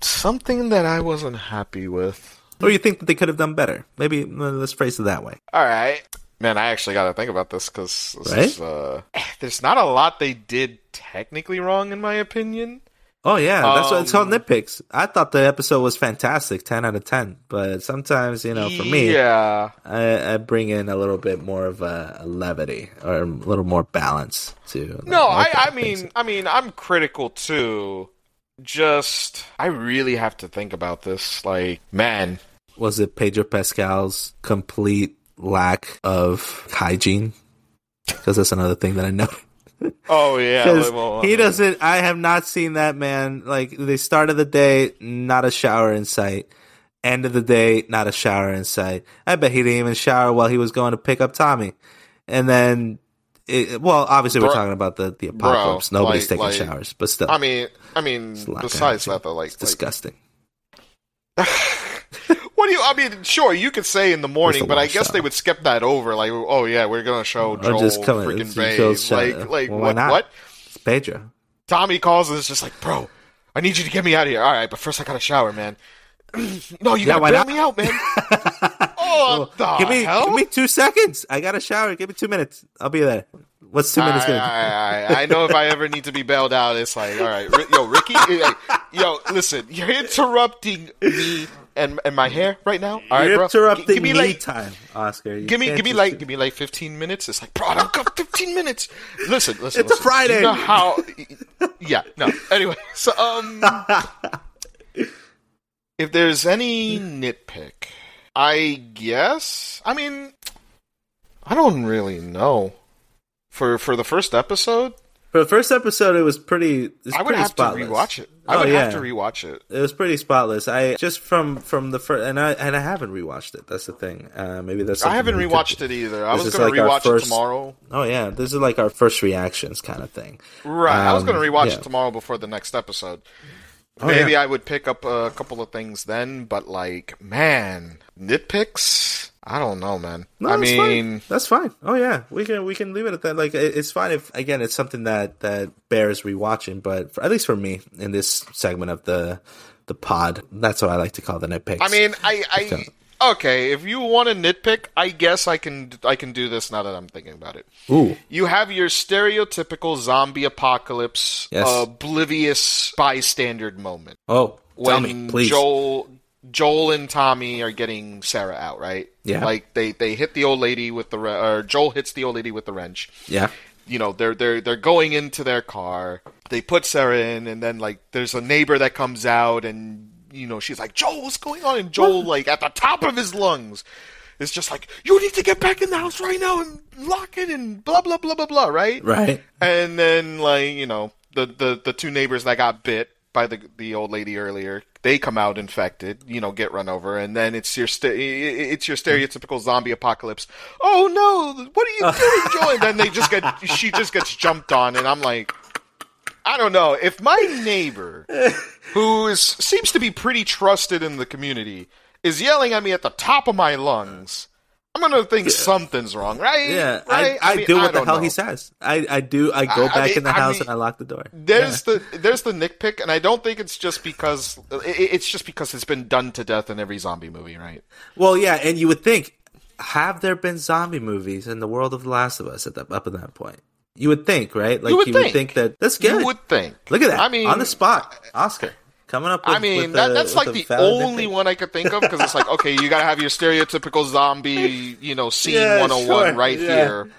Something that I wasn't happy with. or you think that they could have done better. Maybe let's phrase it that way. All right, man. I actually got to think about this because Right? uh, there's not a lot they did technically wrong in my opinion. Oh yeah, that's what it's called Um, nitpicks. I thought the episode was fantastic, ten out of ten. But sometimes, you know, for me, yeah. I, I bring in a little bit more of a, a levity or a little more balance to. No, I, like, I mean, I mean, I'm critical too. Just, I really have to think about this. Like, man, was it Pedro Pascal's complete lack of hygiene? Because that's another thing that I know. oh yeah, he doesn't. I have not seen that man. Like the start of the day, not a shower in sight. End of the day, not a shower in sight. I bet he didn't even shower while he was going to pick up Tommy. And then, it, well, obviously we're talking about the the apocalypse. Nobody's like- taking like- showers, but still, I mean, I mean, it's a lack of besides that, though, like, like disgusting. what do you? I mean, sure, you could say in the morning, a but I guess they would skip that over. Like, oh yeah, we're gonna show Or Joel just come in, freaking it's- shot- Like, like well, what? What? It's Pedro. Tommy calls and is just like, bro, I need you to get me out of here. All right, but first I gotta shower, man. no, you Yeah, gotta bail me out, man. oh, the give me hell? give me two seconds. I got a shower. Give me two minutes. I'll be there. What's two minutes I, gonna I, I, I know if I ever need to be bailed out, it's like, all right, yo, Ricky, yo, listen, you're interrupting me and and my hair right now. All right, You're bro. interrupting G- give me me like, time, Oscar. You give me, give me like, give me like 15 minutes. It's like, bro, I've got 15 minutes. Listen, listen. It's a. Friday. You know how? Yeah, no. Anyway, so um, if there's any nitpick, I guess. I mean, I don't really know. For for the first episode, For the first episode, it was pretty. It was I would pretty have spotless. to rewatch it. I Oh, would yeah. have to rewatch it. It was pretty spotless. I just from from the first, and I and I haven't rewatched it. That's the thing. Uh, maybe that's. I haven't we could- rewatched it either. I was going to like our rewatch first- it tomorrow. Oh yeah, this is like our first reactions kind of thing. Right. I was Um, going to rewatch yeah. it tomorrow before the next episode. Oh, Maybe yeah. I would pick up a couple of things then, but like, man, nitpicks? I don't know, man. No, I that's mean, fine. that's fine. Oh yeah, we can we can leave it at that. Like it- it's fine if again it's something that that bears rewatching, but for, at least for me in this segment of the the pod, that's what I like to call the nitpicks. I mean, I, I, okay, if you want to nitpick, I guess I can, I can do this now that I'm thinking about it. ooh, You have your stereotypical zombie apocalypse, Yes. oblivious bystander moment. oh, tell me, please. Joel Joel and Tommy are getting Sarah out, right? Yeah. Like they they hit the old lady with the wre- or Joel hits the old lady with the wrench. yeah, You know, they're they're they're going into their car. They put Sarah in and then like there's a neighbor that comes out and you know, she's like, "Joel, what's going on?" And Joel like at the top of his lungs It's just like, "You need to get back in the house right now and lock it and blah blah blah blah blah," right? right. And then like you know the the the two neighbors that got bit by the the old lady earlier, they come out infected, you know, get run over, and then it's your st- it's your stereotypical zombie apocalypse. Oh no, what are you doing, Joel? And then they just get she just gets jumped on, and I'm like. I don't know if my neighbor, who is seems to be pretty trusted in the community, is yelling at me at the top of my lungs. I'm gonna think something's wrong, right? Yeah, right? I, I, mean, do what the hell know. he says. I, I do. I go I- I back mean- in the I house mean, and I lock the door. There's the there's the nitpick, and I don't think it's just because it- it's just because it's been done to death in every zombie movie, right? Well, yeah, and you would think, have there been zombie movies in the world of The Last of Us at that up at that point? You would think, right? Like would would think. think that that's good. You would think. Look at that. I mean, on the spot, Oscar coming up. With, I mean, that, the- that's like the only one I could think of because it's like, okay, you gotta have your stereotypical zombie, you know, scene Yeah, 101 sure, oh right yeah. here,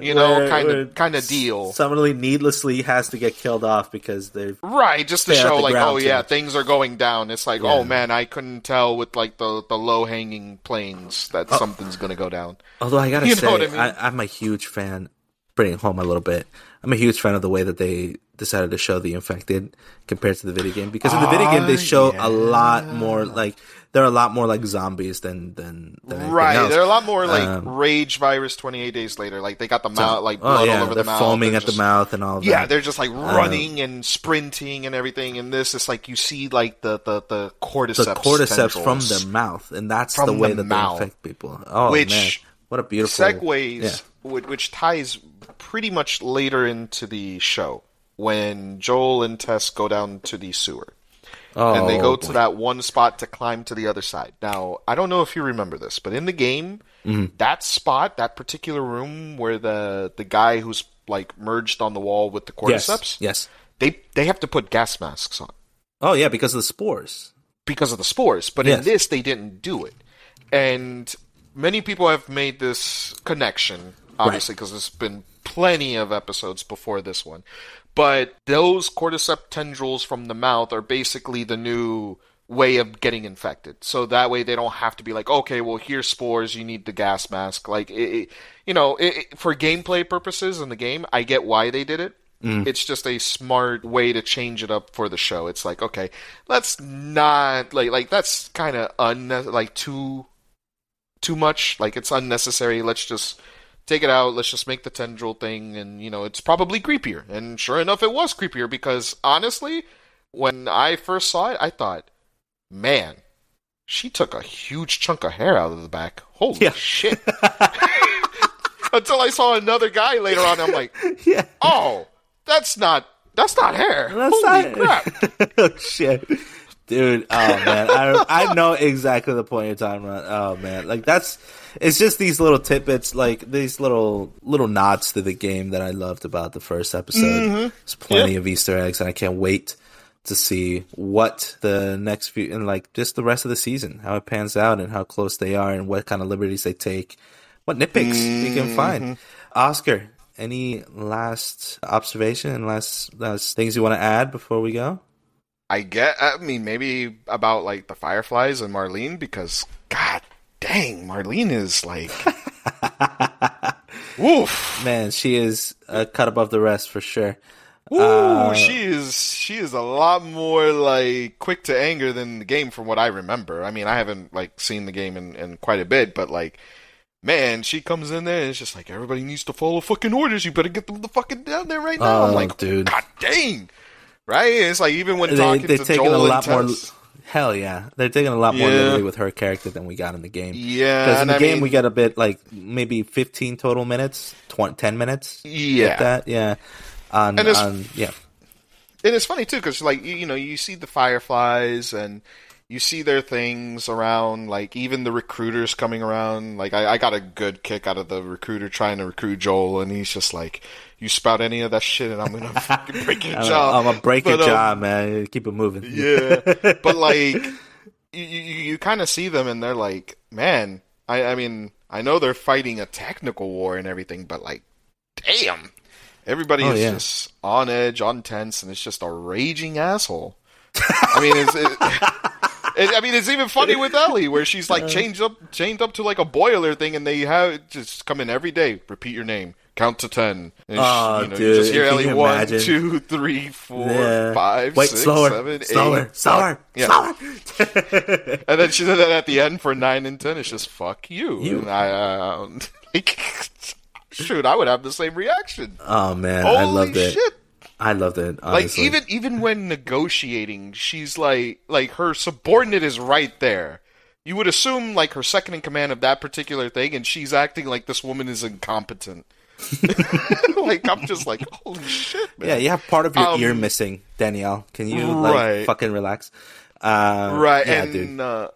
you know, kind of kind of deal. Somebody needlessly has to get killed off because they've. Right, just to show like, oh yeah, things are going down. It's like, oh, Yeah. oh man, I couldn't tell with like the the low hanging planes that Oh. something's gonna go down. Although I gotta You say, I mean? I'm a huge fan. Bringing home a little bit, I'm a huge fan of the way that they decided to show the infected compared to the video game because in the video game they Ah, show a lot more like they're a lot more like zombies than than, than Right, else. they're a lot more like Um, rage virus 28 days later. Like they got the mouth, like oh blood yeah, all over the mouth. foaming They're at just- the mouth and all. Of Yeah, that. they're just like running and sprinting and everything. And this is like you see like the the the cordyceps, the cordyceps from their mouth, and that's the way the that mouth. they infect people. Oh Which man, what a beautiful segues, Yeah. which ties pretty much later into the show when Joel and Tess go down to the sewer. Oh, and they go boy. to that one spot to climb to the other side. Now, I don't know if you remember this, but in the game, Mm-hmm. that spot, that particular room where the the guy who's like merged on the wall with the Yes, cordyceps, yes. they they have to put gas masks on Oh yeah, because of the spores. because of the spores. But Yes. in this, they didn't do it, and many people have made this connection, obviously, because there's been plenty of episodes before this one. But those cordyceps tendrils from the mouth are basically the new way of getting infected. So that way they don't have to be like, okay, well here's spores, you need the gas mask. Like, it, it, you know, it, for gameplay purposes in the game, I get why they did it. Mm. It's just a smart way to change it up for the show. It's like, okay, let's not like like that's kind of un like too too much. Like it's unnecessary. Let's just take it out. Let's just make the tendril thing, and you know, it's probably creepier. And sure enough, it was creepier because honestly, when I first saw it, I thought, man, she took a huge chunk of hair out of the back. Holy Yeah. shit! Until I saw another guy later on, I'm like, yeah, oh, that's not that's not hair. That's Holy not- crap! oh shit, dude. Oh man, I I know exactly the point you're talking about. Oh man, like that's it's just these little tidbits, like these little little nods to the game that I loved about the first episode. Mm-hmm. There's plenty of Easter eggs, and I can't wait to see what the next few and like just the rest of the season, how it pans out, and how close they are, and what kind of liberties they take, what nitpicks you can find. Mm-hmm. Oscar, any last observation and last, last things you want to add before we go? I get. I mean, maybe about like the Fireflies and Marlene because, god dang, Marlene is like woof, Man, she is a cut above the rest for sure. Ooh, Uh, she is she is a lot more like quick to anger than the game from what I remember. I mean, I haven't like seen the game in, in quite a bit, but like man, she comes in there and it's just like everybody needs to follow fucking orders. You better get them the fucking down there right now. I'm Oh, like, dude. God dang. Right? It's like even when They, talking they're to taking Joel a lot more. Hell yeah, they're taking a lot more Yeah. liberty with her character than we got in the game. Yeah, Because in the I game mean- we got a bit like maybe fifteen total minutes, 20, 10 minutes. Yeah. That, yeah. On, And it's- on yeah, And it's funny too, because like you, you know, you see the fireflies and you see their things around. Like even the recruiters coming around. Like I, I got a good kick out of the recruiter trying to recruit Joel, and he's just like, "You spout any of that shit, and I'm gonna fucking break your jaw." I'm gonna break your But, um, jaw, man. Keep it moving. Yeah, but like you, you, you kind of see them, and they're like, "Man, I, I mean, I know they're fighting a technical war and everything, but like, damn." Everybody Oh, is yeah. just on edge, on tense, and it's just a raging asshole. I mean, it's, it, it- I mean, it's even funny with Ellie, where she's Uh. like chained up, chained up to like a boiler thing, and they have just come in every day, repeat your name, count to ten. And she- Oh, you know, you dude, just hear Ellie you one, two, three, four, Yeah. five, Wait, six, slower, seven, eight, slower, slower. Yeah. slower. And then she said that at the end for nine and ten, it's just fuck you. You. And I, uh, like, shoot, I would have the same reaction. oh man, Holy I loved it. shit! I loved it. Like even even when negotiating, she's like like her subordinate is right there. You would assume like her second in command of that particular thing, and she's acting like this woman is incompetent. like I'm just like, holy shit, man. yeah, you have part of your Um, ear missing, Danielle. Can you like Right. fucking relax? Uh, Right, yeah, and uh,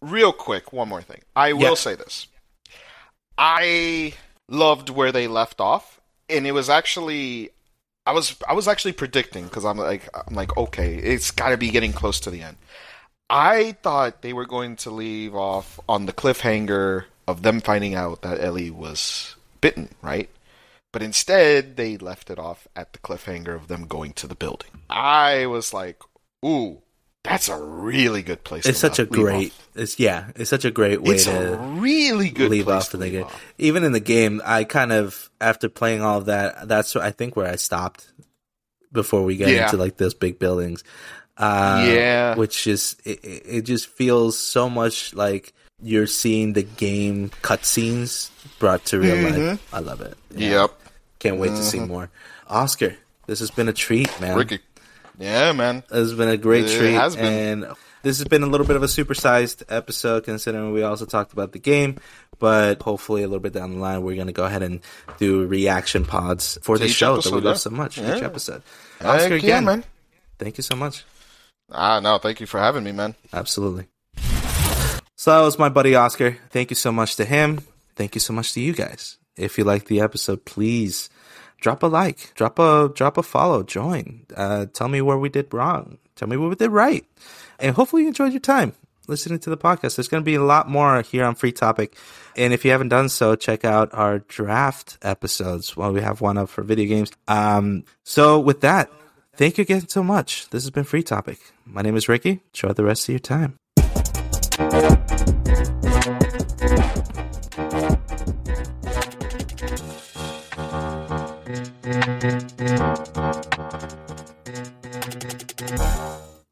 real quick, one more thing. I will Yeah. say this: I loved where they left off, and it was actually, I was, I was actually predicting because I'm like, I'm like, okay, it's got to be getting close to the end. I thought they were going to leave off on the cliffhanger of them finding out that Ellie was bitten, right? But instead, they left it off at the cliffhanger of them going to the building. I was like, ooh, that's a really good place. It's to such a great. off. It's yeah. It's such a great way It's to a really good leave off the leave game. off. Even in the game, I kind of after playing all of that, that's I think where I stopped before we get Yeah. into like those big buildings. Uh, Yeah. which is it, it just feels so much like you're seeing the game cutscenes brought to real life. I love it. Yeah. Mm-hmm. Yep, Can't wait to see more. Oscar, this has been a treat, man. Ricky. Yeah, man. It's been a great It treat, has been. and this has been a little bit of a supersized episode, considering we also talked about the game. But hopefully, a little bit down the line, we're going to go ahead and do reaction pods for the each show that we episode, love yeah. so much. Each Yeah. episode. Heck Oscar, yeah, again, man. thank you so much. Ah, no, thank you for having me, man. Absolutely. So that was my buddy Oscar. Thank you so much to him. Thank you so much to you guys. If you liked the episode, please drop a like, drop a drop a follow, join. Uh, tell me where we did wrong. Tell me what we did right. And hopefully you enjoyed your time listening to the podcast. There's going to be a lot more here on Free Topic. And if you haven't done so, check out our draft episodes while we have one up for video games. Um, so with that, thank you again so much. This has been Free Topic. My name is Ricky. Enjoy the rest of your time.